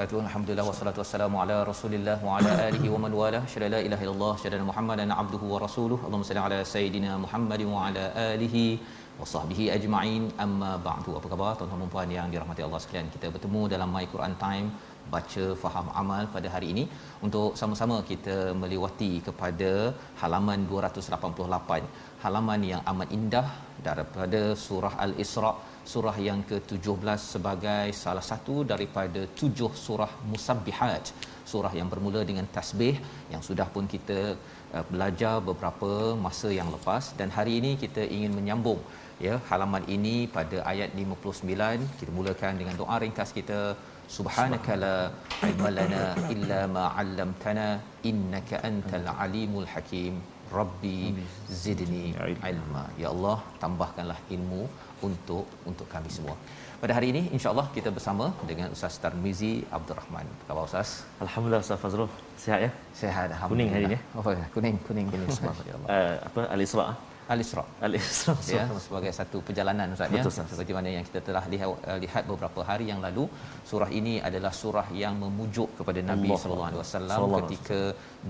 Wabarakatuh. Alhamdulillah wassalatu wassalamu ala Rasulillah wa ala alihi wa man wala. Syada la ilaha illallah, syada Muhammadan abduhu wa rasuluh. Allahumma salli ala sayidina Muhammad wa ala alihi wa sahbihi ajma'in. Amma ba'du. Apa khabar tuan-tuan dan puan yang dirahmati Allah sekalian? Kita bertemu dalam My Quran Time baca faham amal pada hari ini untuk sama-sama kita melewati kepada halaman 288 halaman yang amat indah daripada surah al-Isra surah yang ke-17 sebagai salah satu daripada tujuh surah musabbihat. Surah yang bermula dengan tasbih yang sudah pun kita uh, belajar beberapa masa yang lepas. Dan hari ini kita ingin menyambung ya halaman ini pada ayat 59 kita mulakan dengan doa ringkas kita. Subhanaka la ilma lana illa ma 'allamtana innaka antal alimul hakim. Rabbi zidni ilma. Ya Allah tambahkanlah ilmu untuk untuk kami semua pada hari ini insyaallah kita bersama dengan Ustaz Tarmizi Abdul Rahman. Apa khabar Ustaz? Alhamdulillah Ustaz Fazrul. Sihat ya? Sihat alhamdulillah. Kuning hari ini. Oh ya, kuning kuning kuning subhanallah. Uh, apa Al-Isra? Al-Isra. Al-Isra. Ya, sebagai satu perjalanan Ustaz ya. Betul, Ustaz. Seperti mana yang kita telah lihat, uh, lihat beberapa hari yang lalu, surah ini adalah surah yang memujuk kepada Nabi Allah. sallallahu alaihi wasallam ketika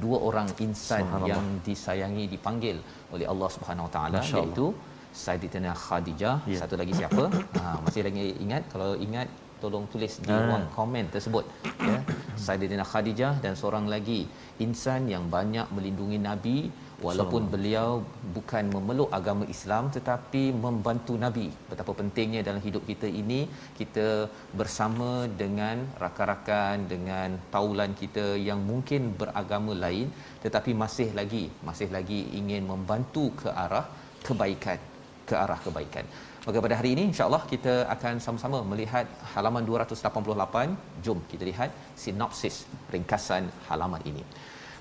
dua orang insan yang disayangi dipanggil oleh Allah Subhanahu wa taala Masya Allah. Iaitu Sayyidatina Khadijah, Ya. satu lagi siapa? ha, masih lagi ingat kalau ingat tolong tulis di Ah. ruang komen tersebut ya Sayyidatina Khadijah dan seorang lagi insan yang banyak melindungi nabi walaupun beliau bukan memeluk agama Islam tetapi membantu nabi betapa pentingnya dalam hidup kita ini kita bersama dengan rakan-rakan dengan taulan kita yang mungkin beragama lain tetapi masih lagi masih lagi ingin membantu ke arah kebaikan ke arah kebaikan. Maka pada hari ini insya-Allah kita akan sama-sama melihat halaman 288. Jom kita lihat sinopsis ringkasan halaman ini.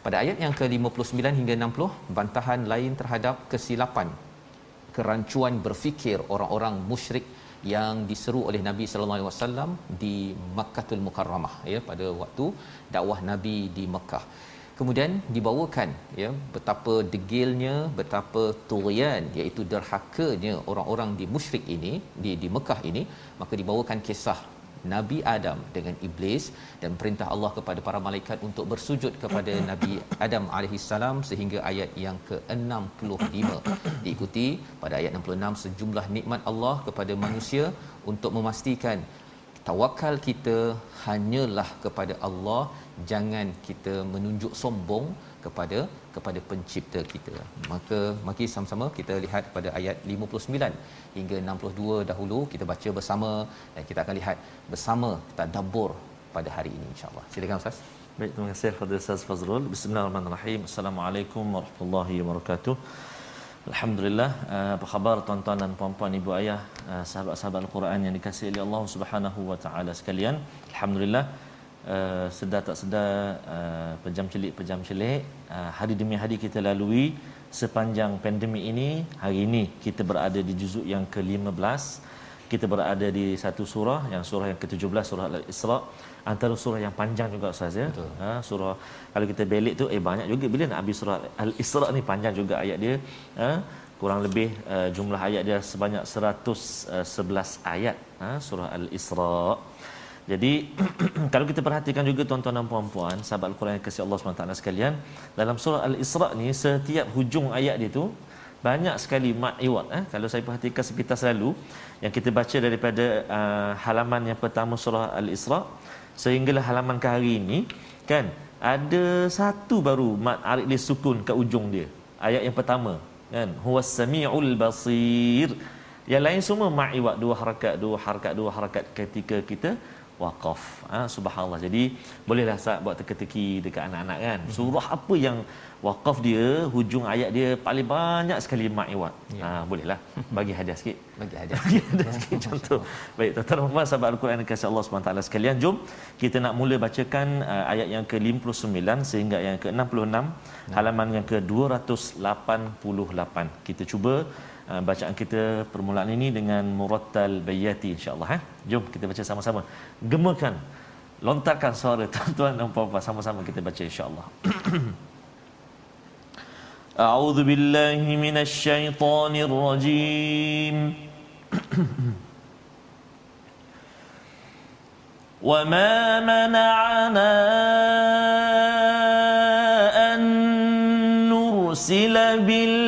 Pada ayat yang ke-59 hingga 60, bantahan lain terhadap kesilapan kerancuan berfikir orang-orang musyrik yang diseru oleh Nabi sallallahu alaihi wasallam di Makkahul Mukarramah ya pada waktu dakwah Nabi di Mekah. Kemudian dibawakan ya betapa degilnya betapa turian iaitu derhakanya orang-orang di musyrik ini di di Mekah ini maka dibawakan kisah Nabi Adam dengan iblis dan perintah Allah kepada para malaikat untuk bersujud kepada Nabi Adam alaihi salam sehingga ayat yang ke-65 diikuti. Pada ayat 66 sejumlah nikmat Allah kepada manusia untuk memastikan tawakal kita hanyalah kepada Allah jangan kita menunjuk sombong kepada kepada pencipta kita maka mari sama-sama kita lihat pada ayat 59 hingga 62 dahulu kita baca bersama dan kita akan lihat bersama tadabbur pada hari ini insyaallah silakan ustaz Baik, terima kasih kepada Ustaz Fazrul. Bismillahirrahmanirrahim. Assalamualaikum warahmatullahi wabarakatuh. Alhamdulillah, uh, apa khabar tuan-tuan dan puan-puan, ibu ayah, uh, sahabat-sahabat Al-Quran yang dikasihi oleh Allah Subhanahu wa taala sekalian. Alhamdulillah, uh, sedar tak sedar uh, pejam celik pejam celik uh, hari demi hari kita lalui sepanjang pandemik ini. Hari ini kita berada di juzuk yang ke-15 kita berada di satu surah yang surah yang ke-17 surah Al-Isra antara surah yang panjang juga ustaz ya. Ha surah kalau kita belik tu eh banyak juga bila nak habis surah Al-Isra ni panjang juga ayat dia. Ha kurang lebih uh, jumlah ayat dia sebanyak 111 ayat ha surah Al-Isra. Jadi kalau kita perhatikan juga tuan-tuan dan puan-puan sahabat Al-Quran yang kasih Allah SWT sekalian dalam surah Al-Isra ni setiap hujung ayat dia tu banyak sekali mat iwat eh. Kalau saya perhatikan sepintas lalu yang kita baca daripada uh, halaman yang pertama surah al-Isra sehinggalah halaman ke hari ini kan ada satu baru mat arid li sukun ke ujung dia. Ayat yang pertama kan huwas samiul basir. Yang lain semua mat iwat dua harakat dua harakat dua harakat ketika kita waqaf. Ha, subhanallah. Jadi bolehlah saat buat teka-teki dekat anak-anak kan. Mhm. surah apa yang waqaf dia hujung ayat dia paling banyak sekali mak iwat. Ya. ha, bolehlah. Bagi hadiah sikit. Bagi hadiah bagi hadiah sikit contoh. Baik tuan-tuan dan puan sahabat al-Quran kasih Allah SWT sekalian jom kita nak mula bacakan uh, ayat yang ke-59 sehingga yang ke-66 ya. halaman yang ke-288 kita cuba uh, bacaan kita permulaan ini dengan murattal bayati insyaallah eh jom kita baca sama-sama gemakan lontarkan suara tuan-tuan dan puan-puan sama-sama kita baca insyaallah أعوذ بالله من الشيطان الرجيم وما منعنا أن نرسل بالآيات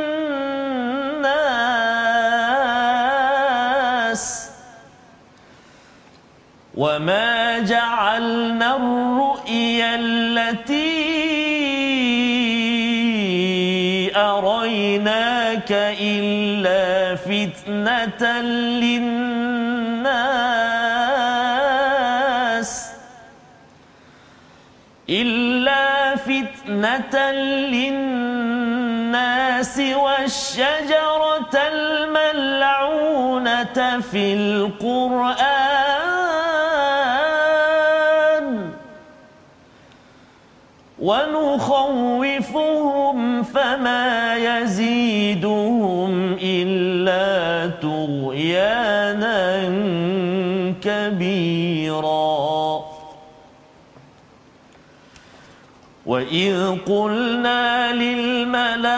وما جعلنا الرؤيا التي أريناك إلا فتنة للناس إلا فتنة للناس والشجرة الملعونة في القرآن ونخوفهم فما يزيدهم إلا طغيانا كبيرا. وإذ قلنا للملائكة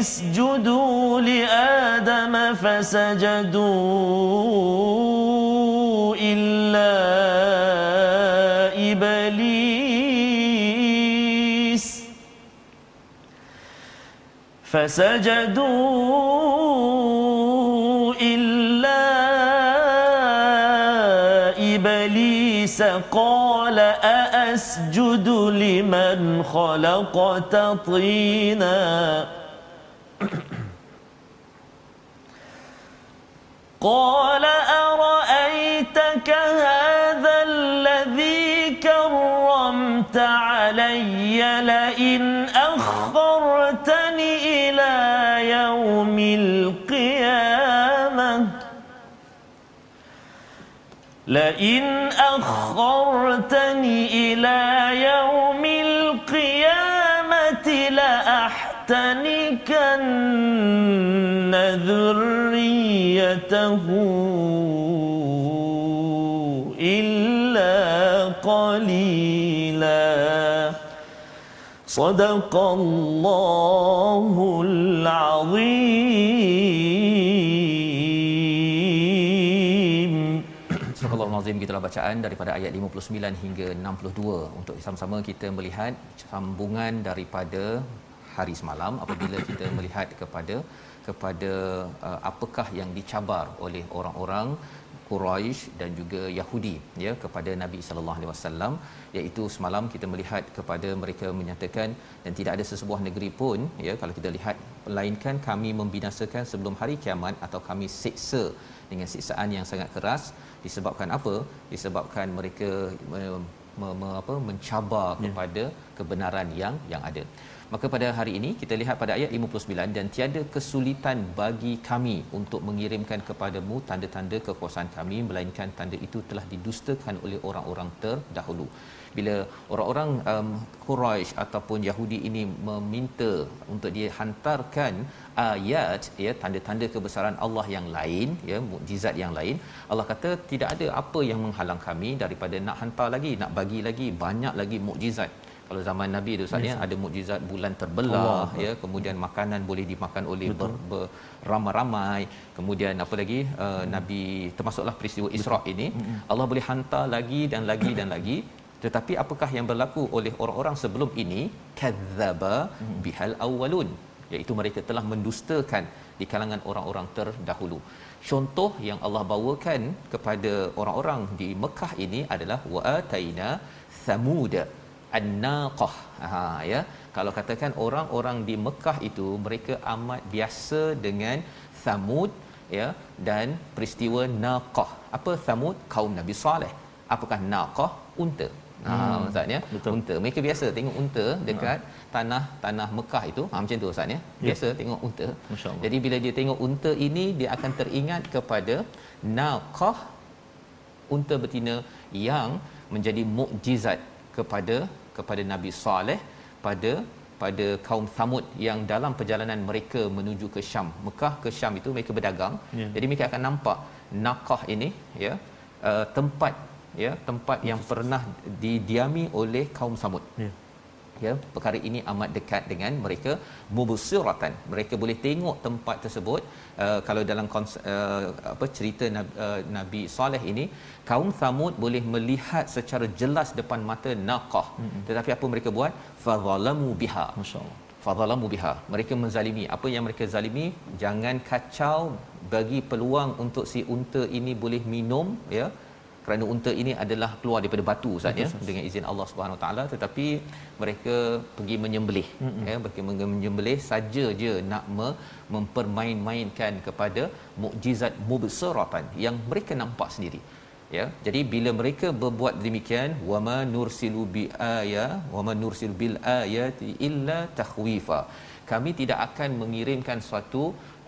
اسجدوا لآدم فسجدوا فسجدوا إلا إبليس قال أأسجد لمن خلقت طينا قال أرأيتك هذا الذي كرمت علي لئن لئن أخرتني إلى يوم القيامة لأحتنكن ذريته إلا قليلا. صدق الله العظيم. Al-Azim gitulah bacaan daripada ayat 59 hingga 62 untuk sama-sama kita melihat sambungan daripada hari semalam apabila kita melihat kepada kepada uh, apakah yang dicabar oleh orang-orang Quraisy dan juga Yahudi ya kepada Nabi sallallahu alaihi wasallam. Iaitu semalam kita melihat kepada mereka menyatakan dan tidak ada sesebuah negeri pun ya kalau kita lihat melainkan kami membinasakan sebelum hari kiamat atau kami siksa dengan siksaan yang sangat keras disebabkan apa disebabkan mereka me, me, me, apa mencabar ya. kepada kebenaran yang yang ada. Maka pada hari ini kita lihat pada ayat 59 dan tiada kesulitan bagi kami untuk mengirimkan kepadamu tanda-tanda kekuasaan kami melainkan tanda itu telah didustakan oleh orang-orang terdahulu. Bila orang-orang um, Quraisy ataupun Yahudi ini meminta untuk dihantarkan ayat ya tanda-tanda kebesaran Allah yang lain ya mukjizat yang lain Allah kata tidak ada apa yang menghalang kami daripada nak hantar lagi nak bagi lagi banyak lagi mukjizat kalau zaman Nabi tu Ustaz ya ada mukjizat bulan terbelah Allah. ya kemudian makanan boleh dimakan oleh ber, beramai-ramai kemudian apa lagi? Uh, Nabi termasuklah peristiwa Isra ini hmm. Allah boleh hantar lagi dan lagi dan lagi. Tetapi apakah yang berlaku oleh orang-orang sebelum ini? Kadzaba hmm. bihal awwalun. Iaitu mereka telah mendustakan di kalangan orang-orang terdahulu. Contoh yang Allah bawakan kepada orang-orang di Mekah ini adalah wa ataina thamud an-naqah. Ha ya. Kalau katakan orang-orang di Mekah itu mereka amat biasa dengan Thamud ya dan peristiwa naqah. Apa Thamud? Kaum Nabi Saleh. Apakah naqah? Unta. Ha hmm. ustaz ya. unta. Mereka biasa tengok unta dekat ha. tanah tanah Mekah itu. Ha macam tu ustaz ya, ya. biasa ya. tengok unta. Jadi bila dia tengok unta ini dia akan teringat kepada naqah unta betina yang menjadi mukjizat kepada kepada Nabi Saleh pada pada kaum Thamud yang dalam perjalanan mereka menuju ke Syam. Mekah ke Syam itu mereka berdagang. Yeah. Jadi mereka akan nampak Naqah ini ya uh, tempat ya tempat yang pernah didiami oleh kaum Thamud. Yeah ya perkara ini amat dekat dengan mereka. Mubsiratan. Mereka boleh tengok tempat tersebut. Uh, kalau dalam uh, apa cerita Nabi, uh, Nabi Saleh ini kaum Thamud boleh melihat secara jelas depan mata naqah. Mm-hmm. tetapi apa mereka buat? Fadzalamu biha. Masyaallah. Fadzalamu biha. Mereka menzalimi. Apa yang mereka zalimi? Jangan kacau bagi peluang untuk si unta ini boleh minum ya kerana unta ini adalah keluar daripada batu Ustaz ya dengan izin Allah Subhanahu taala. Tetapi mereka pergi menyembelih mm-hmm. ya pergi menyembelih saja je nak me- mempermain-mainkan kepada mukjizat mubsaratan yang mereka nampak sendiri ya. Jadi bila mereka berbuat demikian wama nursilu bi aya wama nursil bil ayati illa takhwifa kami tidak akan mengirimkan suatu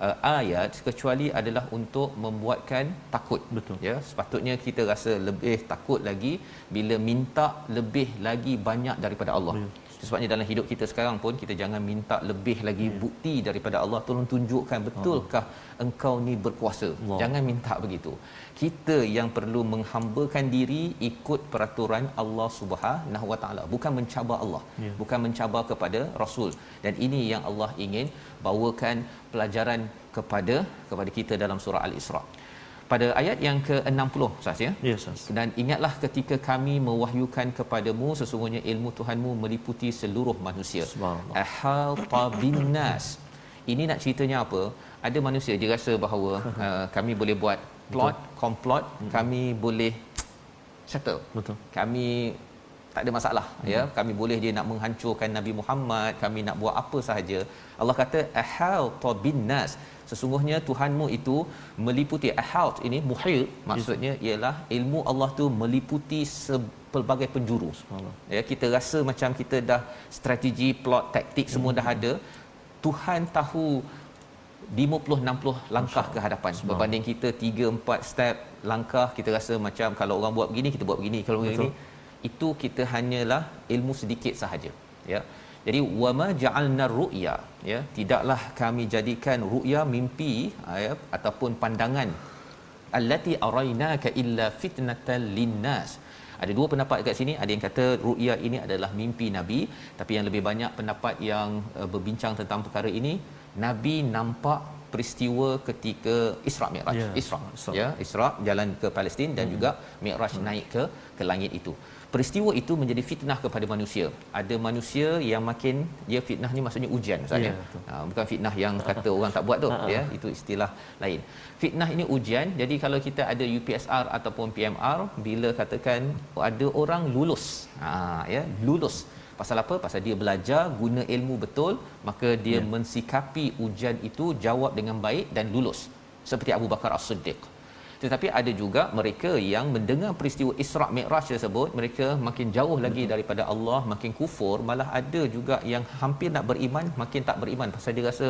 uh, ayat kecuali adalah untuk membuatkan takut betul ya sepatutnya kita rasa lebih takut lagi bila minta lebih lagi banyak daripada Allah ya. sebabnya dalam hidup kita sekarang pun kita jangan minta lebih lagi ya. bukti daripada Allah tolong tunjukkan betulkah Allah. engkau ni berkuasa Allah. jangan minta begitu kita yang perlu menghambakan diri ikut peraturan Allah Subhanahu Wa Taala bukan mencabar Allah ya. bukan mencabar kepada rasul dan ini yang Allah ingin bawakan pelajaran kepada kepada kita dalam surah al-Isra pada ayat yang ke-60 Ustaz ya. Yes, ya, Dan ingatlah ketika kami mewahyukan kepadamu sesungguhnya ilmu Tuhanmu meliputi seluruh manusia. Ahata binnas. Ini nak ceritanya apa? Ada manusia dia rasa bahawa uh, kami boleh buat plot, Betul. komplot, hmm. kami boleh settle. Betul. Kami tak ada masalah hmm. ya kami boleh dia nak menghancurkan Nabi Muhammad kami nak buat apa sahaja Allah kata ahal binnas sesungguhnya Tuhanmu itu meliputi ahal ini muhit maksudnya ialah ilmu Allah tu meliputi pelbagai penjuru ya kita rasa macam kita dah strategi plot taktik semua dah ada Tuhan tahu 50 60 langkah ke hadapan. Berbanding kita 3 4 step langkah kita rasa macam kalau orang buat begini kita buat begini kalau begini itu kita hanyalah ilmu sedikit sahaja ya. Jadi wama ja'alna ru'ya ya tidaklah kami jadikan ru'ya mimpi ya, ataupun pandangan. Allati arainaka illa fitnatan linnas. Ada dua pendapat dekat sini. Ada yang kata ru'ya ini adalah mimpi nabi tapi yang lebih banyak pendapat yang uh, berbincang tentang perkara ini nabi nampak peristiwa ketika Isra Mi'raj. Yeah. Isra. Ya Isra jalan ke Palestin dan hmm. juga Mi'raj hmm. naik ke ke langit itu. Peristiwa itu menjadi fitnah kepada manusia. Ada manusia yang makin dia fitnah ni maksudnya ujian ustaz ya, ya? Ha, bukan fitnah yang kata orang tak buat tu ya? Itu istilah lain. Fitnah ini ujian. Jadi kalau kita ada UPSR ataupun PMR bila katakan ada orang lulus ha ya? Lulus pasal apa? Pasal dia belajar guna ilmu betul maka dia ya. mensikapi ujian itu jawab dengan baik dan lulus. Seperti Abu Bakar As-Siddiq. Tetapi ada juga mereka yang mendengar peristiwa Isra Mi'raj tersebut mereka makin jauh lagi Betul. daripada Allah makin kufur. Malah ada juga yang hampir nak beriman makin tak beriman. Pasal dia rasa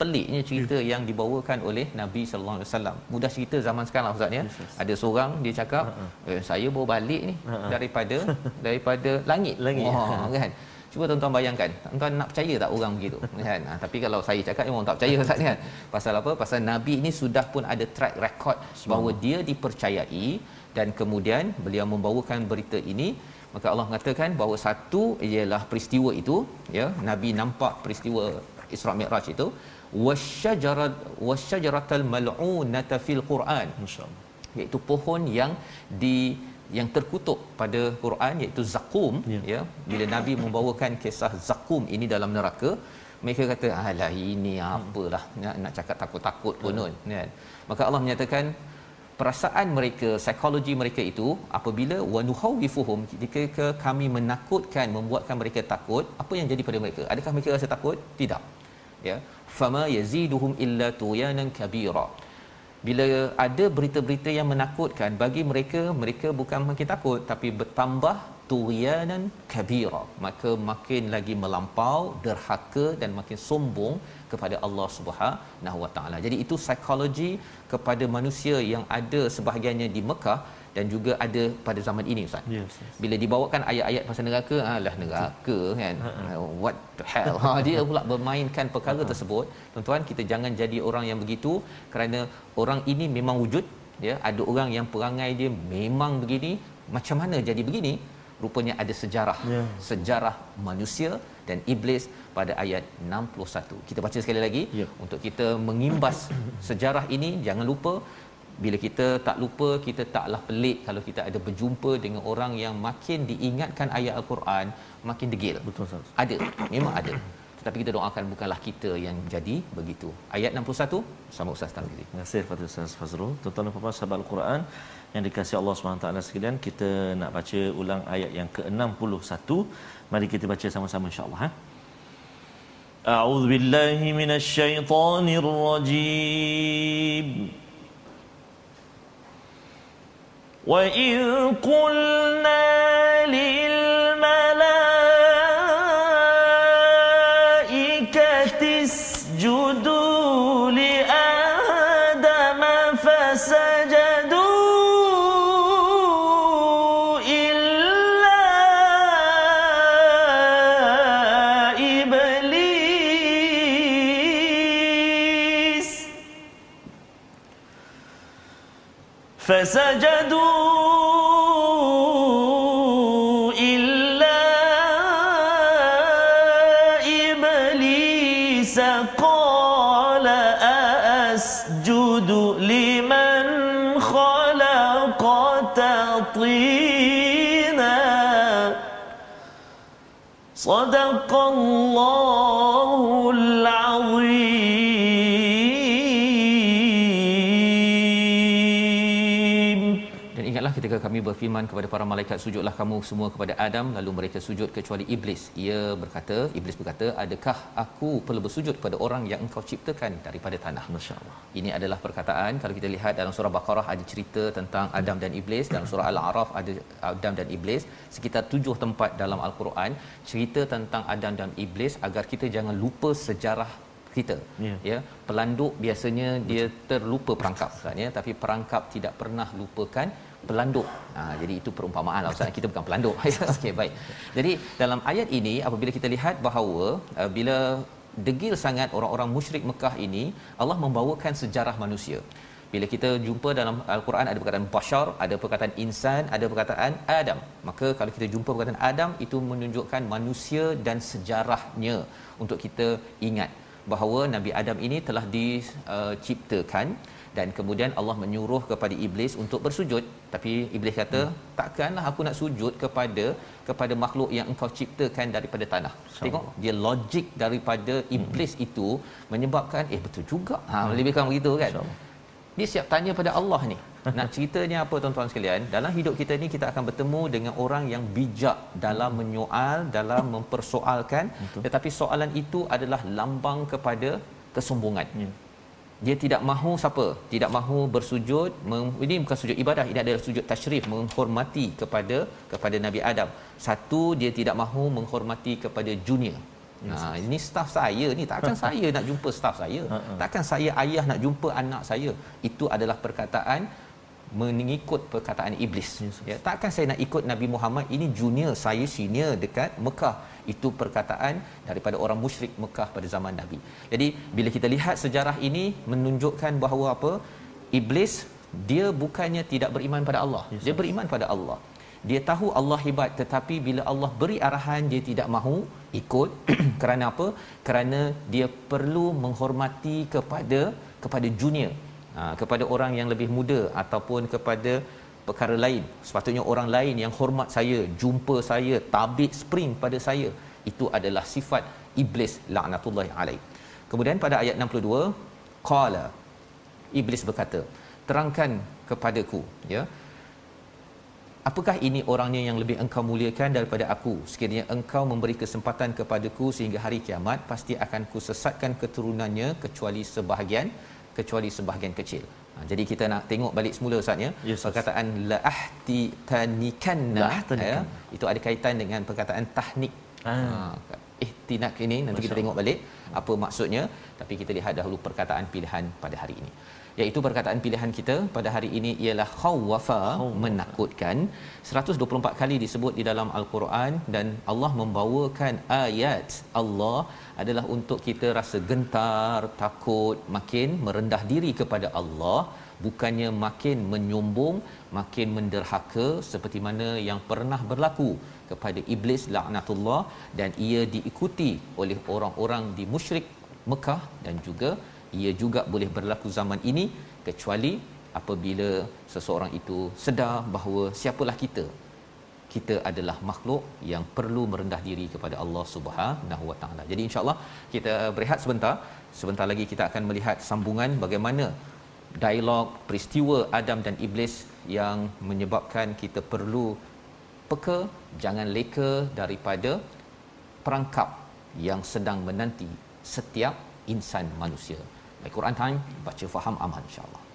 peliknya cerita yeah. yang dibawakan oleh Nabi sallallahu alaihi wasallam. Mudah cerita zaman sekarang ustaz ya. Yes, yes. Ada seorang dia cakap, uh-huh. eh, saya bawa balik ni uh-huh. daripada daripada langit. Langit. Oh, kan. Cuba tuan-tuan bayangkan, tuan-tuan nak percaya tak orang begitu? kan? Ha, tapi kalau saya cakap memang tak percaya ustaz kan. Pasal apa? Pasal Nabi ini sudah pun ada track record bahawa dia dipercayai dan kemudian beliau membawakan berita ini maka Allah mengatakan bahawa satu ialah peristiwa itu ya Nabi nampak peristiwa Isra Mi'raj itu wasyajarat wasyajaratal mal'unata fil Quran insyaallah iaitu pohon yang di yang terkutuk pada Quran iaitu zakum ya. ya. Bila nabi membawakan kisah zakum ini dalam neraka mereka kata alah ini apalah. Nak, nak cakap takut-takut pun ya. kan? Maka Allah menyatakan perasaan mereka psikologi mereka itu apabila wanuhawifuhum jika kami menakutkan membuatkan mereka takut apa yang jadi pada mereka? Adakah mereka rasa takut? Tidak. Ya fama yaziduhum illa tuyanan kabira. Bila ada berita-berita yang menakutkan bagi mereka mereka bukan makin takut tapi bertambah tuyanan kabira. Maka makin lagi melampau derhaka dan makin sombong kepada Allah Subhanahu Wa Taala. Jadi itu psikologi kepada manusia yang ada sebahagiannya di Mekah dan juga ada pada zaman ini ustaz. Yes, yes. Bila dibawakan ayat-ayat pasal neraka, alah neraka kan. Uh-huh. What the hell? Ha dia pula bermainkan perkara uh-huh. tersebut. Tuan-tuan, kita jangan jadi orang yang begitu kerana orang ini memang wujud ya. Ada orang yang perangai dia memang begini, macam mana jadi begini? Rupanya ada sejarah. Yeah. Sejarah manusia dan iblis pada ayat 61. Kita baca sekali lagi yeah. untuk kita mengimbas sejarah ini jangan lupa bila kita tak lupa kita taklah pelik kalau kita ada berjumpa dengan orang yang makin diingatkan ayat al-Quran makin degil. Betul sahaja. ada memang ada. Tetapi kita doakan bukanlah kita yang jadi begitu. Ayat 61 sama ustaz tadi terima kasih kepada ustaz Fazrul. Tuan-tuan dan puan-puan sahabat al-Quran yang dikasihi Allah Subhanahu taala sekalian kita nak baca ulang ayat yang ke-61 mari kita baca sama-sama insya-Allah ha? أعوذ بالله وإذ قلنا للملائكة اسجدوا لآدم فسجدوا فسجدوا kami berfirman kepada para malaikat sujudlah kamu semua kepada Adam. Lalu mereka sujud kecuali iblis. Ia berkata iblis berkata adakah aku perlu bersujud kepada orang yang engkau ciptakan daripada tanah? Masyaallah. Ini adalah perkataan kalau kita lihat dalam surah Baqarah ada cerita tentang Adam dan Iblis. Dalam surah Al-A'raf ada Adam dan Iblis. Sekitar tujuh tempat dalam Al-Quran cerita tentang Adam dan Iblis agar kita jangan lupa sejarah kita. Ya. ya pelanduk biasanya dia terlupa perangkap Ustaz ya. Tapi perangkap tidak pernah lupakan pelanduk. Ha, jadi itu perumpamaan lah Ustaz kita bukan pelanduk. Okey baik. Jadi dalam ayat ini apabila kita lihat bahawa uh, bila degil sangat orang-orang musyrik Mekah ini Allah membawakan sejarah manusia. Bila kita jumpa dalam Al-Quran ada perkataan bashar, ada perkataan insan, ada perkataan Adam. Maka kalau kita jumpa perkataan Adam itu menunjukkan manusia dan sejarahnya untuk kita ingat bahawa Nabi Adam ini telah diciptakan dan kemudian Allah menyuruh kepada iblis untuk bersujud tapi iblis kata hmm. takkanlah aku nak sujud kepada kepada makhluk yang engkau ciptakan daripada tanah Sama. tengok dia logik daripada iblis hmm. itu menyebabkan eh betul juga ha hmm. lebih kurang begitu kan Sama. dia siap tanya pada Allah ni nak ceritanya apa tuan-tuan sekalian dalam hidup kita ni kita akan bertemu dengan orang yang bijak dalam menyoal dalam mempersoalkan Betul. tetapi soalan itu adalah lambang kepada kesombongan Ya. Dia tidak mahu siapa? Tidak mahu bersujud mem, ini bukan sujud ibadah ini adalah sujud tasyrif menghormati kepada kepada Nabi Adam. Satu dia tidak mahu menghormati kepada junior ha, ini staf saya ni takkan saya nak jumpa staf saya? Takkan saya ayah nak jumpa anak saya? Itu adalah perkataan mengikut perkataan iblis. Yes, ya takkan saya nak ikut Nabi Muhammad? Ini junior saya senior dekat Mekah itu perkataan daripada orang musyrik Mekah pada zaman Nabi. Jadi bila kita lihat sejarah ini menunjukkan bahawa apa? Iblis dia bukannya tidak beriman pada Allah. Yes, dia beriman pada Allah. Dia tahu Allah hebat tetapi bila Allah beri arahan dia tidak mahu ikut. Kerana apa? Kerana dia perlu menghormati kepada kepada junior. Ha, kepada orang yang lebih muda ataupun kepada perkara lain. Sepatutnya orang lain yang hormat saya jumpa saya tabik spring pada saya itu adalah sifat iblis laknatullahi alaih. Kemudian pada ayat 62 qala iblis berkata terangkan kepadaku ya. Apakah ini orangnya yang lebih engkau muliakan daripada aku? Sekiranya engkau memberi kesempatan kepadaku sehingga hari kiamat pasti akan ku sesatkan keturunannya kecuali sebahagian kecuali sebahagian kecil. Ha, jadi kita nak tengok balik semula Ustaz ya. Yes, perkataan la ahti tanikanna ya, itu ada kaitan dengan perkataan tahnik. Ah. Ha, ihtinak ini nanti Masya kita tengok balik apa maksudnya tapi kita lihat dahulu perkataan pilihan pada hari ini iaitu perkataan pilihan kita pada hari ini ialah khawafa menakutkan. 124 kali disebut di dalam al-Quran dan Allah membawakan ayat Allah adalah untuk kita rasa gentar takut makin merendah diri kepada Allah. Bukannya makin menyombong makin menderhaka seperti mana yang pernah berlaku kepada iblis laknatullah dan ia diikuti oleh orang-orang di musyrik Mekah dan juga ia juga boleh berlaku zaman ini kecuali apabila seseorang itu sedar bahawa siapalah kita kita adalah makhluk yang perlu merendah diri kepada Allah Subhanahu Wa Taala. Jadi insya-Allah kita berehat sebentar. Sebentar lagi kita akan melihat sambungan bagaimana dialog peristiwa Adam dan Iblis yang menyebabkan kita perlu peka jangan leka daripada perangkap yang sedang menanti setiap insan manusia. Baik Quran Time, baca faham aman insya-Allah.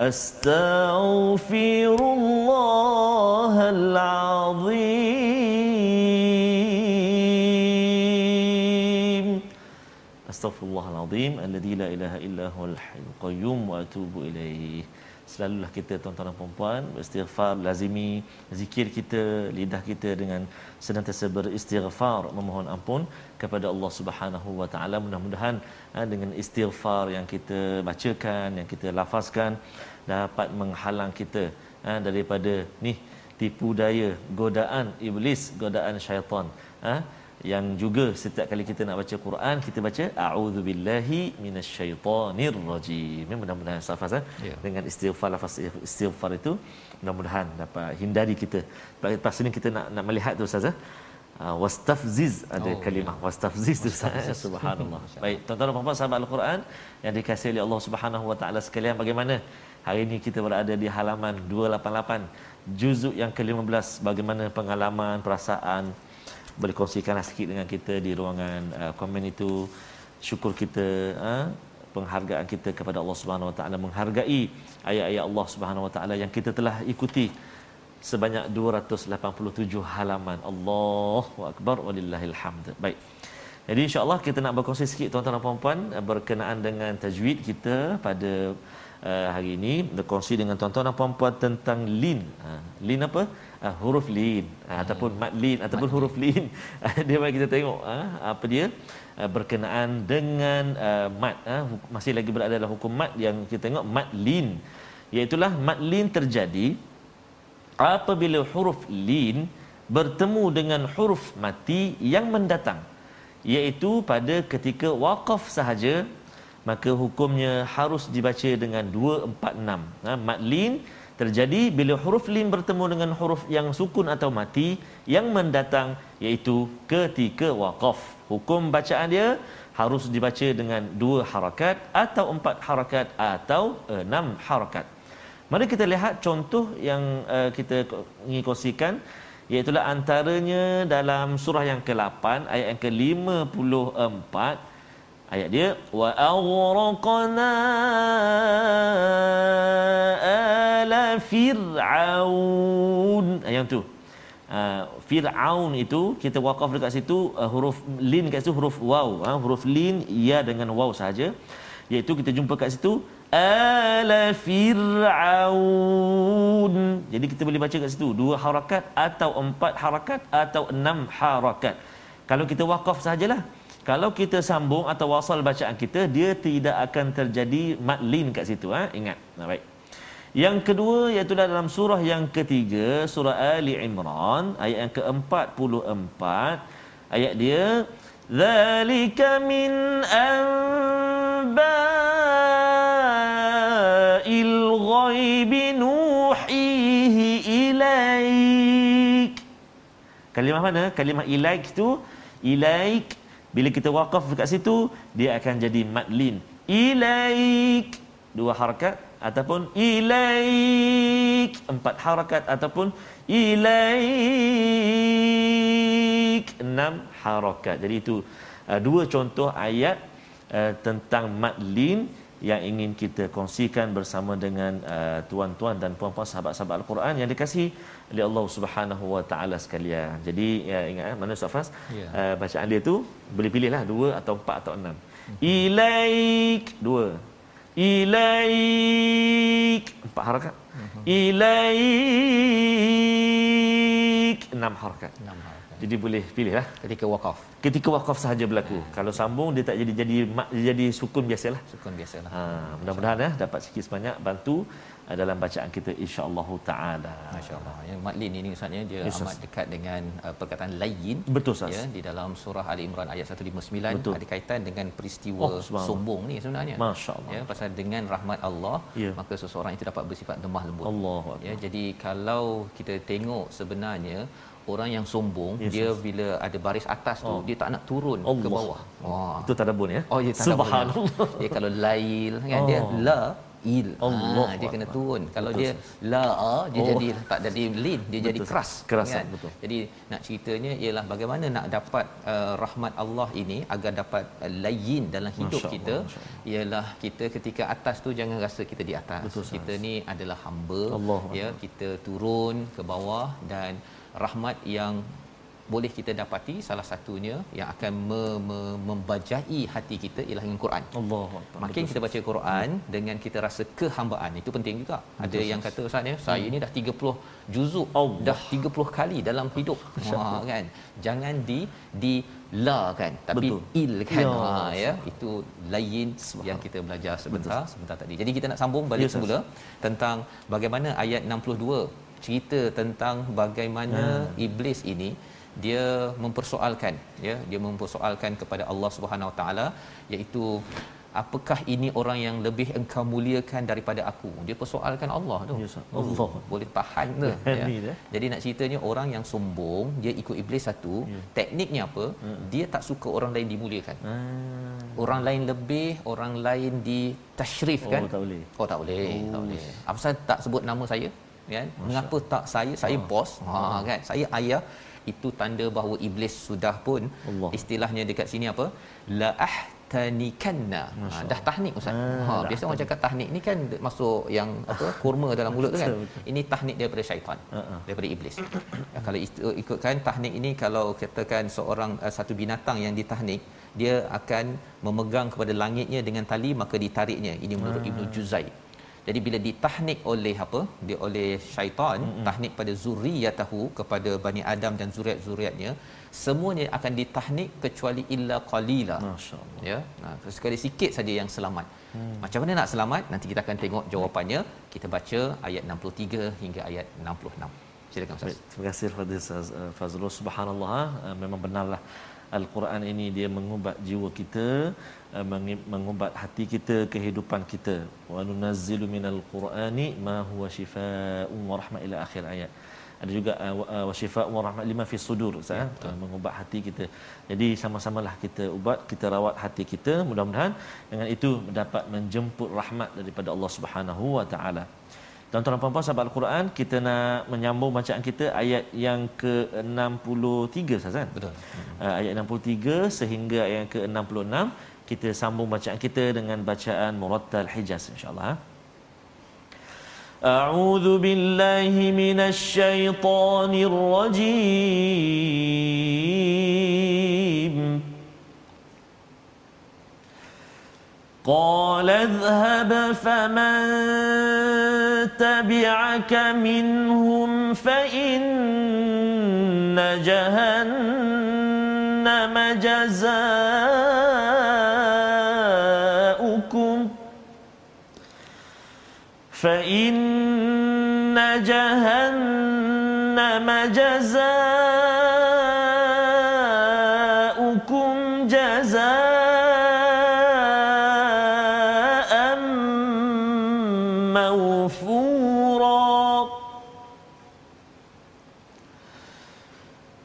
العظيم أستغفر الله العظيم Astaghfirullahalazim alladzi la ilaha illa huwal hayyul qayyum wa atubu ilaih. Selalulah kita tuan-tuan dan puan-puan beristighfar lazimi zikir kita lidah kita dengan senantiasa beristighfar memohon ampun kepada Allah Subhanahu wa taala mudah-mudahan ha, dengan istighfar yang kita bacakan yang kita lafazkan dapat menghalang kita ha, daripada ni tipu daya godaan iblis godaan syaitan ha, yang juga setiap kali kita nak baca Quran kita baca a'udzubillahi minasyaitonirrajim. Mudah-mudahan safas eh? ya. dengan istighfar lafaz istighfar itu mudah-mudahan dapat hindari kita. Lepas ini kita nak nak melihat tu ustaz eh? Uh, wastafziz ada oh, kalimah ya. wastafziz tu subhanallah. Baik, tuan-tuan dan puan-puan sahabat Al-Quran yang dikasihi oleh Allah Subhanahu wa taala sekalian bagaimana hari ini kita berada di halaman 288 juzuk yang ke-15 bagaimana pengalaman perasaan boleh kongsikanlah sikit dengan kita di ruangan uh, komen itu syukur kita uh, penghargaan kita kepada Allah Subhanahu Wa Taala menghargai ayat-ayat Allah Subhanahu Wa Taala yang kita telah ikuti sebanyak 287 halaman. Allahu akbar walillahil hamd. Baik. Jadi insya-Allah kita nak berkongsi sikit tuan-tuan dan puan-puan berkenaan dengan tajwid kita pada uh, hari ini berkongsi dengan tuan-tuan dan puan-puan tentang lin. Uh, lin apa? Uh, huruf lin uh, ataupun mad lin ataupun mad huruf lin. dia mari kita tengok uh, apa dia uh, berkenaan dengan uh, mad uh, masih lagi berada dalam hukum mad yang kita tengok mad lin. Iaitulah mad lin terjadi apabila huruf lin bertemu dengan huruf mati yang mendatang iaitu pada ketika waqaf sahaja maka hukumnya harus dibaca dengan 246 ha, mad lin terjadi bila huruf lin bertemu dengan huruf yang sukun atau mati yang mendatang iaitu ketika waqaf. Hukum bacaan dia harus dibaca dengan dua harakat atau empat harakat atau enam harakat. Mari kita lihat contoh yang uh, kita ingin kongsikan iaitu antaranya dalam surah yang ke-8 ayat yang ke-54 ayat dia wa aghraqna ala fir'aun. Ayat tu. Uh, fir'aun itu kita waqaf dekat situ uh, huruf lin kat situ huruf waw. Uh, huruf lin ya dengan waw saja iaitu kita jumpa kat situ ala fir'aun. Jadi kita boleh baca kat situ dua harakat atau empat harakat atau enam harakat. Kalau kita wakaf sajalah kalau kita sambung atau wasal bacaan kita dia tidak akan terjadi madlin kat situ ha? ingat nah, baik yang kedua iaitu dalam surah yang ketiga surah Ali Imran ayat yang ke-44 ayat dia zalika min anba الغيب نوحيه إليك Kalimah mana? Kalimah ilaik tu ilaik bila kita waqaf dekat situ dia akan jadi madlin. Ilaik dua harakat ataupun ilaik empat harakat ataupun ilaik enam harakat. Jadi itu uh, dua contoh ayat uh, tentang madlin yang ingin kita kongsikan bersama dengan uh, tuan-tuan dan puan-puan sahabat-sahabat Al-Quran yang dikasihi oleh Allah Subhanahu Wa Taala sekalian. Jadi ya, ingat eh, mana Ustaz Fas? Ya. Uh, bacaan dia tu boleh pilihlah dua atau empat atau enam. Hmm. Ilaik dua. Ilaik empat harakat. Hmm. Ilaik enam harakat. Enam harakat. Jadi boleh pilih lah ketika wakaf. Ketika wakaf sahaja berlaku. Ha. Kalau sambung dia tak jadi jadi dia jadi sukun biasalah. Sukun biasalah. Ha, mudah-mudahan ya dapat sikit sebanyak bantu dalam bacaan kita insya-Allah taala. Masya-Allah. Ya Madlin ini ustaznya dia yes, amat dekat dengan uh, perkataan. Betul Ustaz. Ya di dalam surah Ali Imran ayat 159 Betul. ada kaitan dengan peristiwa oh, sombong ni sebenarnya. Masya-Allah. Ya pasal dengan rahmat Allah ya. maka seseorang itu dapat bersifat lemah lembut. Allah. Ya jadi kalau kita tengok sebenarnya orang yang sombong yes, dia yes. bila ada baris atas tu oh. dia tak nak turun Allah. ke bawah. Wah. Itu tadabbur ya. Oh ya Subhanallah. Dia kalau lail kan oh. dia la il. Allah. Ha, dia kena turun. Kalau betul. dia la dia oh. jadi tak jadi lin, dia betul. jadi keras. Keras kan? betul. Jadi nak ceritanya ialah bagaimana nak dapat uh, rahmat Allah ini agar dapat uh, layin dalam hidup Masya kita Allah, ialah kita ketika atas tu jangan rasa kita di atas. Betul, kita ni adalah hamba Allah. ya kita turun ke bawah dan rahmat yang boleh kita dapati salah satunya yang akan me- me- membajai hati kita ialah dengan Quran. Allah. Makin kita baca Quran dengan kita rasa kehambaan itu penting juga. Betul, Ada yang kata ustaz ya, saya hmm. ni dah 30 juzuk, Allah. dah 30 kali dalam hidup. Wah kan. Jangan di di la kan tapi Betul. il kan ya, ha ya itu lain yang kita belajar sebentar Betul. sebentar tadi. Jadi kita nak sambung balik yes, semula tentang bagaimana ayat 62 cerita tentang bagaimana hmm. iblis ini dia mempersoalkan ya dia mempersoalkan kepada Allah Subhanahu Wa Taala iaitu apakah ini orang yang lebih engkau muliakan daripada aku? Dia persoalkan Allah tu. Ya, Allah. boleh tahan tu ya. jadi nak ceritanya orang yang sombong dia ikut iblis satu ya. tekniknya apa? Hmm. dia tak suka orang lain dimuliakan. Hmm. orang lain lebih orang lain di tashrif kan? oh tak boleh. Oh tak boleh oh. tak boleh. Apa tak sebut nama saya kan? Masya. mengapa tak saya? Saya oh. bos. Ha kan? Saya ayah. Itu tanda bahawa iblis sudah pun Allah. istilahnya dekat sini apa? La ahtanikanna. Ha, dah tahnik ustaz. Ah, ha biasa orang cakap tahnik ni kan masuk yang apa? Kurma dalam mulut tu kan? Ini tahnik daripada syaitan Ha-ha. daripada iblis. Ya, kalau itu- ikutkan tahnik ini kalau katakan seorang uh, satu binatang yang ditahnik dia akan memegang kepada langitnya dengan tali maka ditariknya. Ini menurut Ibnu Juzai jadi bila ditahnik oleh apa? Dia oleh syaitan mm-hmm. tahnik pada zuriyatahu kepada bani Adam dan zuriat-zuriatnya semuanya akan ditahnik kecuali illa qalila. Masya-Allah. ya? Nah sekali sikit saja yang selamat. Hmm. macam mana nak selamat? Nanti kita akan tengok jawapannya. Kita baca ayat 63 hingga ayat 66 silakan ustaz. Terima kasih kepada Ustaz uh, Fazrul subhanallah uh, memang benarlah Al-Quran ini dia mengubat jiwa kita mengi- mengubat hati kita kehidupan kita. Wa nunazzilu minal qur'ani ma huwa shifaa'un wa rahmah ila akhir ayat. Ada juga uh, wa- wa shifaa'un wa rahmah lima fi sudur Ustaz ya, mengubat hati kita. Jadi sama-samalah kita ubat kita rawat hati kita. Mudah-mudahan dengan itu mendapat menjemput rahmat daripada Allah Subhanahu wa taala. Tuan-tuan dan puan-puan sahabat Al-Quran, kita nak menyambung bacaan kita ayat yang ke-63 Ustaz kan? betul. Uh, ayat 63 sehingga ayat yang ke-66 kita sambung bacaan kita dengan bacaan Murattal Hijaz insya-Allah. ha? أعوذ بالله من الشيطان الرجيم قال اذهب فمن تبعك منهم فإن جهنم جزاؤكم فإن جهنم جزاؤكم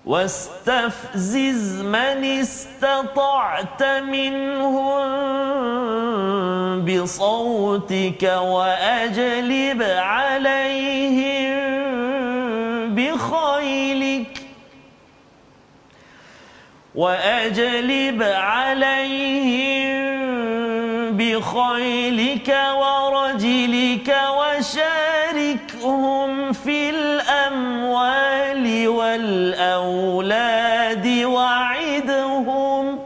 واستفزز من استطعت منهم بصوتك وأجلب عليهم بخيلك. وأجلب عليهم بخيلك ورجلك وشاركهم وعدهم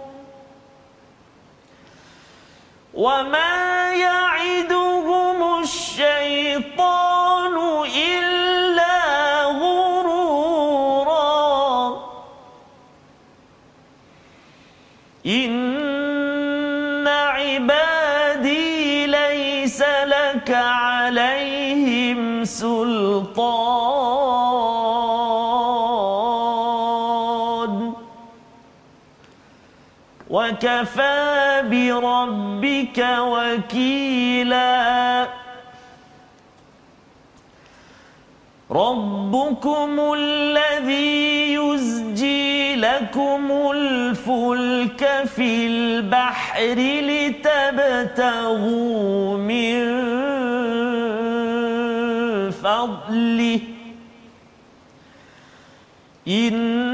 وما يعدهم الشيطان وكفى بربك وكيلا. ربكم الذي يزجي لكم الفلك في البحر لتبتغوا من فضله. إنه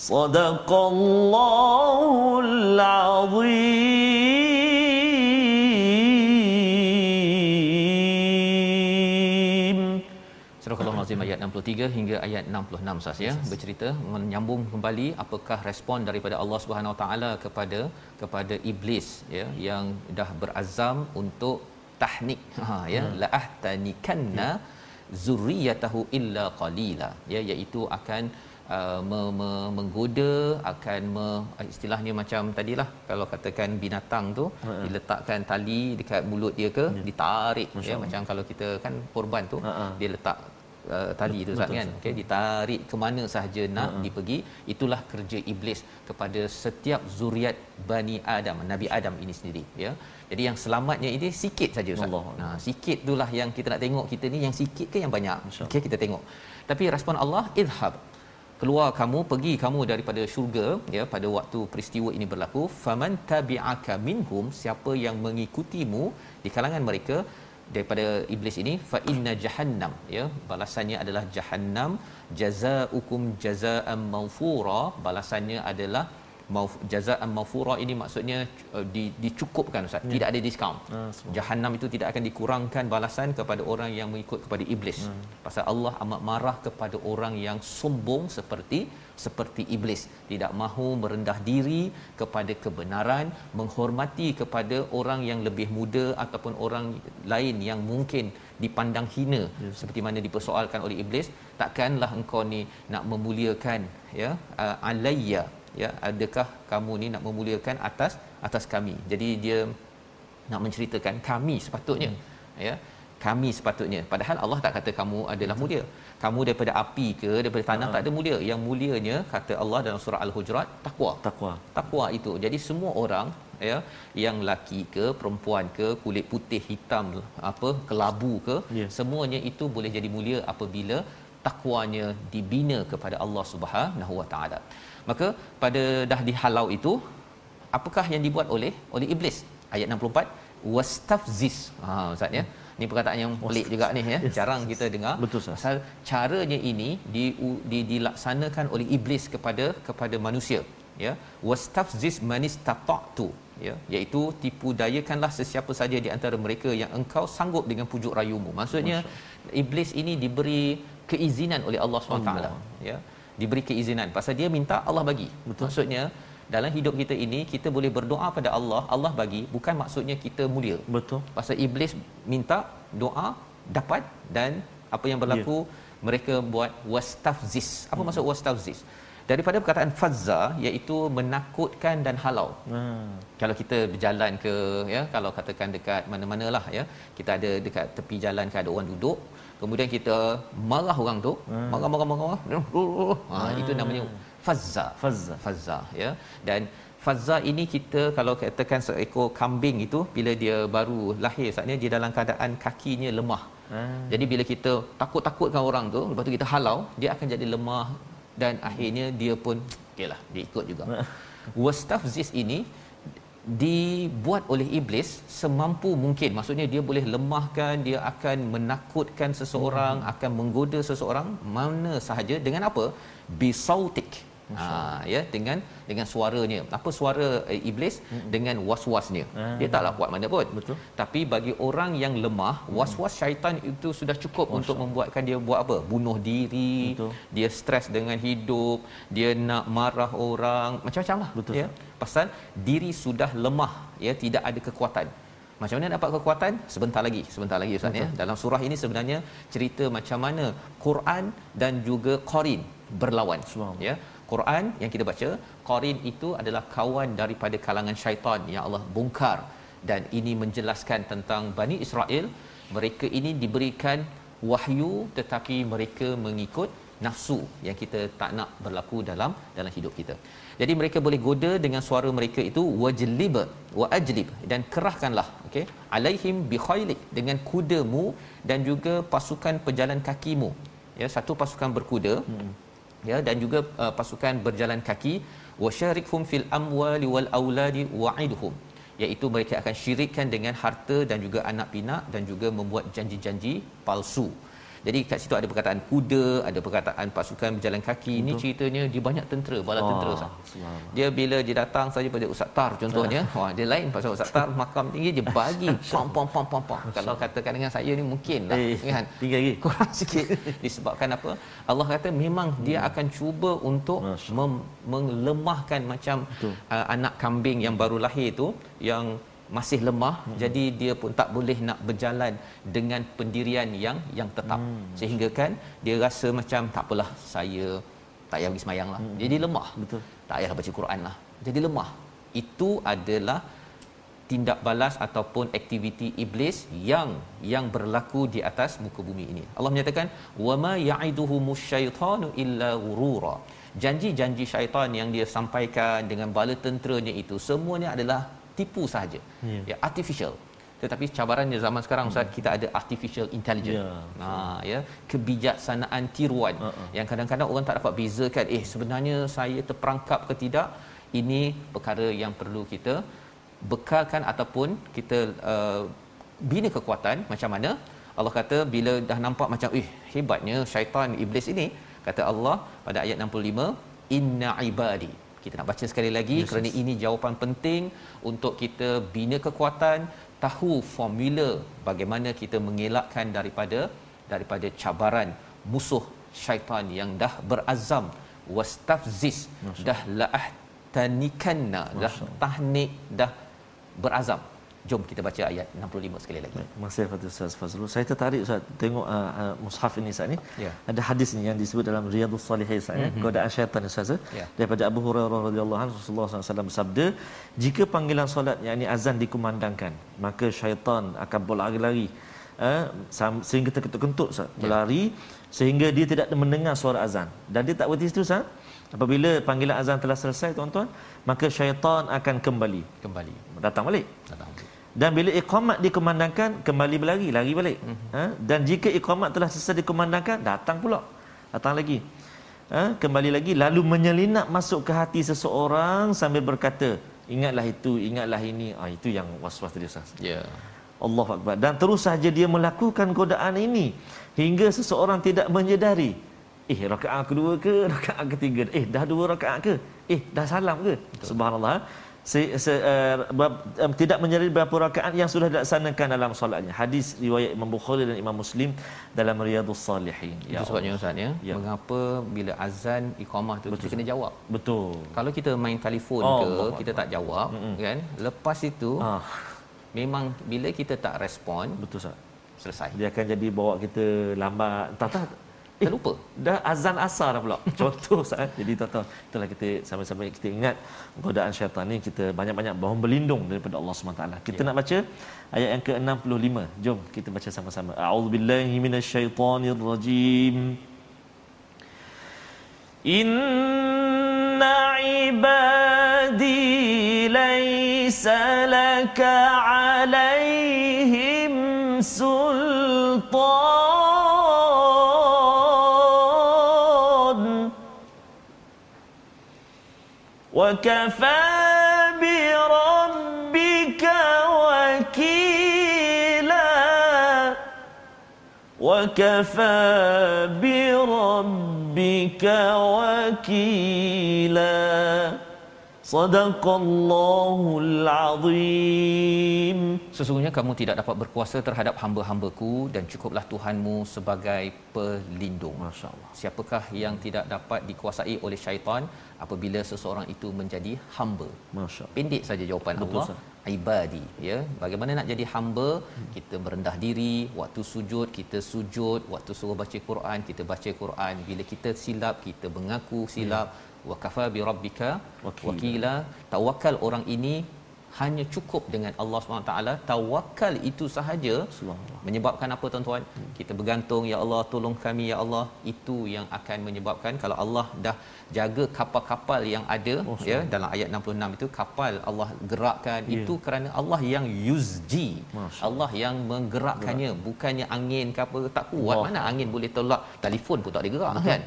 صدق الله العظيم Surah Al-Azim ayat 63 hingga ayat 66 Ustaz ya bercerita menyambung kembali apakah respon daripada Allah Subhanahu Wa Taala kepada kepada iblis ya yang dah berazam untuk tahnik ha ya la ahtanikanna zurriyatahu illa qalila ya iaitu akan uh, me, me, menggoda akan me, istilahnya macam tadilah kalau katakan binatang tu diletakkan tali dekat mulut dia ke ditarik ya macam kalau kita kan korban tu Ha-ha. dia letak uh, tali tu Ustaz kan okey ditarik ke mana sahaja nak uh-huh. dipergi itulah kerja iblis kepada setiap zuriat Bani Adam Nabi Adam ini sendiri ya. Jadi yang selamatnya ini sikit saja Ustaz. Allah. nah sikit itulah yang kita nak tengok kita ni yang sikit ke yang banyak? Masya okey kita tengok. Tapi respon Allah idhab keluar kamu pergi kamu daripada syurga ya pada waktu peristiwa ini berlaku faman tabi'aka minhum siapa yang mengikutimu di kalangan mereka daripada iblis ini fa inna jahannam ya balasannya adalah jahannam jazaukum jazaa'an mawfura balasannya adalah mauf jazaan maufura ini maksudnya uh, di, dicukupkan ustaz. Ya. tidak ada diskaun. Ah, jahanam itu tidak akan dikurangkan balasan kepada orang yang mengikut kepada iblis. Hmm. pasal Allah amat marah kepada orang yang sombong seperti seperti iblis. Tidak mahu merendah diri kepada kebenaran menghormati kepada orang yang lebih muda ataupun orang lain yang mungkin dipandang hina. Yes. seperti mana dipersoalkan oleh iblis takkanlah engkau ni nak memuliakan ya uh, alayya ya adakah kamu ni nak memuliakan atas atas kami? Jadi dia nak menceritakan kami sepatutnya. Hmm. ya kami sepatutnya. Padahal Allah tak kata kamu adalah mulia. Kamu daripada api ke daripada tanah ha. tak ada mulia. Yang mulianya kata Allah dalam surah al-hujurat takwa. Takwa. Takwa itu. Jadi semua orang ya yang laki ke perempuan ke kulit putih hitam apa kelabu ke yeah. semuanya itu boleh jadi mulia apabila takwanya dibina kepada Allah Subhanahu Wa Taala maka pada dah dihalau itu apakah yang dibuat oleh oleh iblis? Ayat 64 wastafziz. Ha ustaz ya. Ni perkataan yang pelik juga ni ya. Yes. jarang kita dengar. Betul sah. pasal caranya ini di, di dilaksanakan oleh iblis kepada kepada manusia ya. Wastafziz manistata'tu ya. Iaitu tipu dayakanlah sesiapa saja di antara mereka yang engkau sanggup dengan pujuk rayumu. Maksudnya Masya. iblis ini diberi keizinan oleh Allah SWT ya diberi keizinan pasal dia minta Allah bagi betul maksudnya dalam hidup kita ini kita boleh berdoa pada Allah Allah bagi bukan maksudnya kita mulia betul pasal iblis minta doa dapat dan apa yang berlaku yeah. mereka buat wastafzis apa hmm. maksud wastafzis daripada perkataan fazza iaitu menakutkan dan halau. Hmm. Kalau kita berjalan ke ya kalau katakan dekat mana-manalah ya kita ada dekat tepi jalan kan ada orang duduk kemudian kita marah orang tu hmm. marah marah marah ha hmm. itu namanya fazza. Fazza. Fazza ya. Dan fazza ini kita kalau katakan seekor kambing itu bila dia baru lahir saatnya dia dalam keadaan kakinya lemah. Hmm. jadi bila kita takut-takutkan orang tu lepas tu kita halau dia akan jadi lemah dan akhirnya dia pun okeylah dia ikut juga. Wastafzis ini dibuat oleh iblis semampu mungkin. Maksudnya dia boleh lemahkan dia akan menakutkan seseorang hmm. akan menggoda seseorang mana sahaja. Dengan apa? Bisautik ha ya dengan dengan suaranya. Apa suara eh, iblis? Hmm. dengan waswasnya. Hmm. dia taklah kuat mana pun. Betul. Tapi bagi orang yang lemah hmm. waswas syaitan itu sudah cukup Masya. untuk membuatkan dia buat apa? Bunuh diri. Betul. dia stres dengan hidup. Dia nak marah orang. Macam-macam lah betul. ya pasal diri sudah lemah ya tidak ada kekuatan. Macam mana dapat kekuatan? Sebentar lagi sebentar lagi ustaz ya. Dalam surah ini sebenarnya cerita macam mana Quran dan juga Qarin berlawan ya. Quran yang kita baca Qarin itu adalah kawan daripada kalangan syaitan yang Allah bongkar. Dan ini menjelaskan tentang Bani Israel mereka ini diberikan wahyu tetapi mereka mengikut nafsu yang kita tak nak berlaku dalam dalam hidup kita. Jadi mereka boleh goda dengan suara mereka itu wajlib wa ajlib dan kerahkanlah okey alaihim bi khailik dengan kudamu dan juga pasukan pejalan kakimu. Ya satu pasukan berkuda hmm ya dan juga uh, pasukan berjalan kaki wasyarikhum fil amwali wal auladi wa'idhum iaitu mereka akan syirikkan dengan harta dan juga anak pinak dan juga membuat janji-janji palsu jadi kat situ ada perkataan kuda, ada perkataan pasukan berjalan kaki. Ini ceritanya dia banyak tentera, bala oh, tentera sah. Dia bila dia datang saja pada Ustaz Tar contohnya, wah dia lain pasal Ustaz Tar makam tinggi dia bagi pam pam pam pam pam. Kalau katakan dengan saya ni mungkin lah eh, kan. Tinggi lagi. Kurang sikit disebabkan apa? Allah kata memang hmm. dia akan cuba untuk mem- melemahkan macam uh, anak kambing yang baru lahir itu yang masih lemah hmm. jadi dia pun tak boleh nak berjalan dengan pendirian yang yang tetap hmm. sehingga kan dia rasa macam tak apalah saya tak payah pergi semayang lah hmm. jadi lemah betul tak payah baca Quran lah jadi lemah itu adalah tindak balas ataupun aktiviti iblis yang yang berlaku di atas muka bumi ini. Allah menyatakan wama ya'iduhu musyaitanu illa ghurura. Janji-janji syaitan yang dia sampaikan dengan bala tenteranya itu semuanya adalah tipu sahaja. Yeah. ya artificial. Tetapi cabarannya zaman sekarang ustaz hmm. kita ada artificial intelligence. Yeah. ha ya. Kebijaksanaan tiruan. Uh-uh. yang kadang-kadang orang tak dapat bezakan eh sebenarnya saya terperangkap ke tidak? Ini perkara yang perlu kita bekalkan ataupun kita uh, bina kekuatan. Macam mana? Allah kata bila dah nampak macam eh hebatnya syaitan iblis ini kata Allah pada ayat 65 inna ibadi kita nak baca sekali lagi yes, kerana yes. ini jawapan penting untuk kita bina kekuatan tahu formula bagaimana kita mengelakkan daripada daripada cabaran musuh syaitan yang dah berazam. Wastafziz dah laah tanikanna dah tahnik dah berazam Jom kita baca ayat 65 sekali lagi. Terima kasih kepada Ustaz Fazrul. Saya tertarik Ustaz tengok uh, uh, mushaf ini saat ini. Ya. Ada hadis ni yang disebut dalam Riyadhus Salihin Ustaz mm-hmm. godaan syaitan Ustaz. Ya. Daripada Abu Hurairah radhiyallahu anhu Rasulullah SAW bersabda, jika panggilan solat yakni azan dikumandangkan, maka syaitan akan berlari-lari uh, sehingga terkentut-kentut Ustaz, ya. berlari sehingga dia tidak mendengar suara azan. Dan dia tak berhenti situ Ustaz. Apabila panggilan azan telah selesai tuan-tuan, maka syaitan akan kembali. Kembali. Datang balik. Datang balik dan bila iqamat dikumandangkan kembali berlari lari balik. Mm-hmm. ha? dan jika iqamat telah selesai dikumandangkan datang pula. Datang lagi. Ha? kembali lagi lalu menyelinap masuk ke hati seseorang sambil berkata ingatlah itu ingatlah ini. Ah itu yang was-was tadi Ustaz. Ya. Yeah. Allah Akbar. Dan terus saja dia melakukan godaan ini hingga seseorang tidak menyedari. Eh rakaat kedua ke rakaat ketiga? Eh dah dua rakaat ke? Eh dah salam ke? Betul. subhanallah se, se, uh, um, tidak menjadi berapa rakaat yang sudah dilaksanakan dalam solatnya. Hadis riwayat Imam Bukhari dan Imam Muslim dalam Riyadhus Salihin. Ya Itu sebabnya Ustaz ya, ya. Mengapa bila azan iqamah tu Betul. kita kena jawab? Betul. Kalau kita main telefon oh, ke Allah kita tak jawab Mm-mm. kan? Lepas itu ah. memang bila kita tak respon Betul Ustaz. Selesai. Dia akan jadi bawa kita lambat. Tak tak eh, lupa. Dah azan asar dah pula. Contoh sah jadi tuan-tuan itulah kita sama-sama kita ingat godaan syaitan ni kita banyak-banyak mohon berlindung daripada Allah SWT kita ya. nak baca ayat yang ke-65. Jom kita baca sama-sama. A'udzubillahi minasyaitonirrajim. Inna ibadi laysa laka alaihim وكفى بربك وكيلا وكفى بربك وكيلا Sadaqallahul Azim. Sesungguhnya kamu tidak dapat berkuasa terhadap hamba-hambaku dan cukuplah Tuhanmu sebagai pelindung. Masya-Allah. Siapakah yang tidak dapat dikuasai oleh syaitan apabila seseorang itu menjadi hamba? Masya-Allah. Pendek saja jawapan Betul, Allah. Sah. Ibadi, ya. Bagaimana nak jadi hamba? Kita merendah diri, waktu sujud kita sujud, waktu suruh baca Quran kita baca Quran. Bila kita silap kita mengaku silap. Ya wa kafa bi rabbika wakila. tawakal orang ini hanya cukup dengan Allah SWT tawakal itu sahaja menyebabkan apa tuan-tuan? Hmm. kita bergantung ya Allah tolong kami ya Allah. Itu yang akan menyebabkan kalau Allah dah jaga kapal-kapal yang ada oh, ya dalam ayat 66 itu kapal Allah gerakkan. Yeah. itu kerana Allah yang yuzji. Allah yang menggerakkannya. Gerak. bukannya angin ke apa tak kuat. Oh. mana angin boleh tolak? Telefon pun tak boleh gerak kan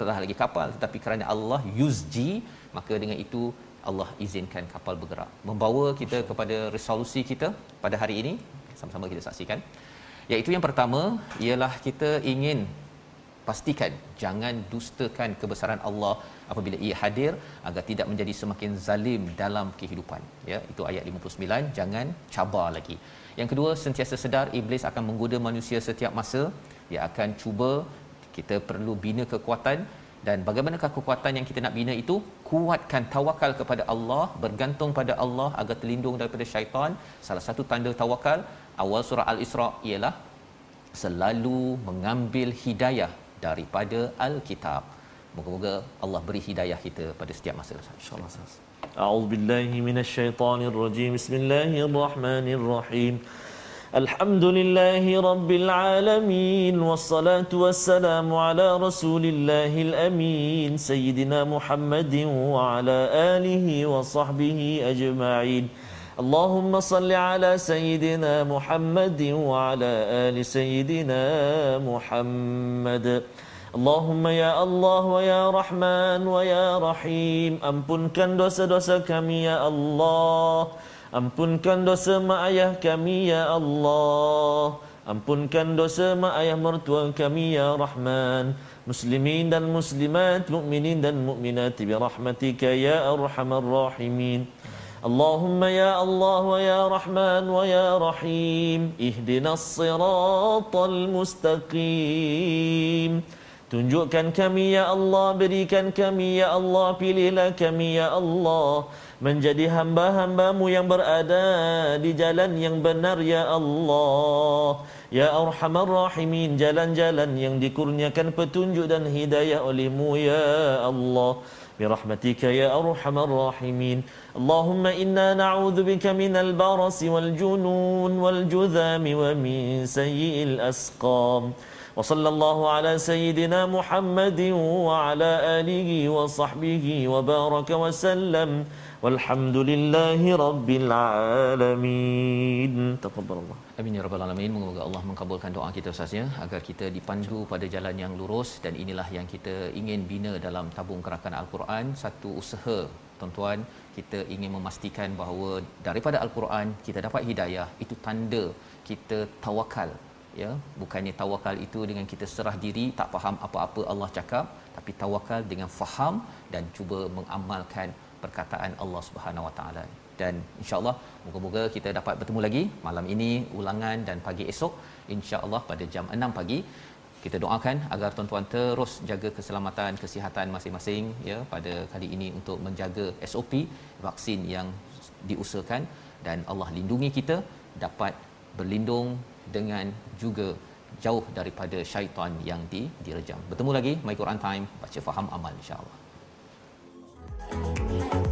telah lagi kapal. Tetapi kerana Allah yuzji maka dengan itu Allah izinkan kapal bergerak. Membawa kita kepada resolusi kita pada hari ini sama-sama kita saksikan. Iaitu yang pertama ialah kita ingin pastikan jangan dustakan kebesaran Allah apabila ia hadir agar tidak menjadi semakin zalim dalam kehidupan. Ya itu ayat 59 jangan cabar lagi. Yang kedua sentiasa sedar iblis akan menggoda manusia setiap masa. Dia akan cuba kita perlu bina kekuatan dan bagaimanakah kekuatan yang kita nak bina itu? Kuatkan tawakal kepada Allah bergantung pada Allah agar terlindung daripada syaitan. Salah satu tanda tawakal awal surah al-isra ialah selalu mengambil hidayah daripada al-kitab. Moga-moga Allah beri hidayah kita pada setiap masa insyaallah a'udzubillahi minasyaitonirrajim bismillahirrahmanirrahim الحمد لله رب العالمين والصلاة والسلام على رسول الله الأمين سيدنا محمد وعلى آله وصحبه أجمعين اللهم صل على سيدنا محمد وعلى آل سيدنا محمد اللهم يا الله ويا رحمن ويا رحيم ampunkan dosa-dosa kami ya Allah Ampunkan dosa mak ayah kami ya Allah Ampunkan dosa mak ayah mertua kami ya Rahman Muslimin dan muslimat Mukminin dan mukminat Birahmatika ya arhamar rahimin اللهم يا الله ويا رحمن ويا رحيم اهدنا الصراط المستقيم Tunjukkan kami ya Allah, berikan kami ya Allah, pilihlah kami ya Allah menjadi hamba-hambamu yang berada di jalan yang benar ya Allah. Ya Arhamar Rahimin, jalan-jalan yang dikurniakan petunjuk dan hidayah olehmu ya Allah. برحمتك يا أرحم الراحمين اللهم إنا نعوذ بك من البرص والجنون والجذام ومن سيء الأسقام وصلى الله على سيدنا محمد وعلى آله وصحبه وبارك وسلم والحمد لله الله Amin ya rabbal alamin. Moga Allah mengabulkan doa kita Ustaz ya agar kita dipandu pada jalan yang lurus dan inilah yang kita ingin bina dalam tabung gerakan Al-Quran. Satu usaha tuan-tuan kita ingin memastikan bahawa daripada Al-Quran kita dapat hidayah. Itu tanda kita tawakal ya. Bukannya tawakal itu dengan kita serah diri tak faham apa-apa Allah cakap tapi tawakal dengan faham dan cuba mengamalkan perkataan Allah Subhanahu Wa Taala dan insyaallah moga-moga kita dapat bertemu lagi malam ini ulangan dan pagi esok insyaallah pada jam 6 pagi kita doakan agar tuan-tuan terus jaga keselamatan kesihatan masing-masing ya pada kali ini untuk menjaga SOP vaksin yang diusahakan dan Allah lindungi kita dapat berlindung dengan juga jauh daripada syaitan yang di direjam. Bertemu lagi My Quran Time baca faham amal insya-Allah. Thank you.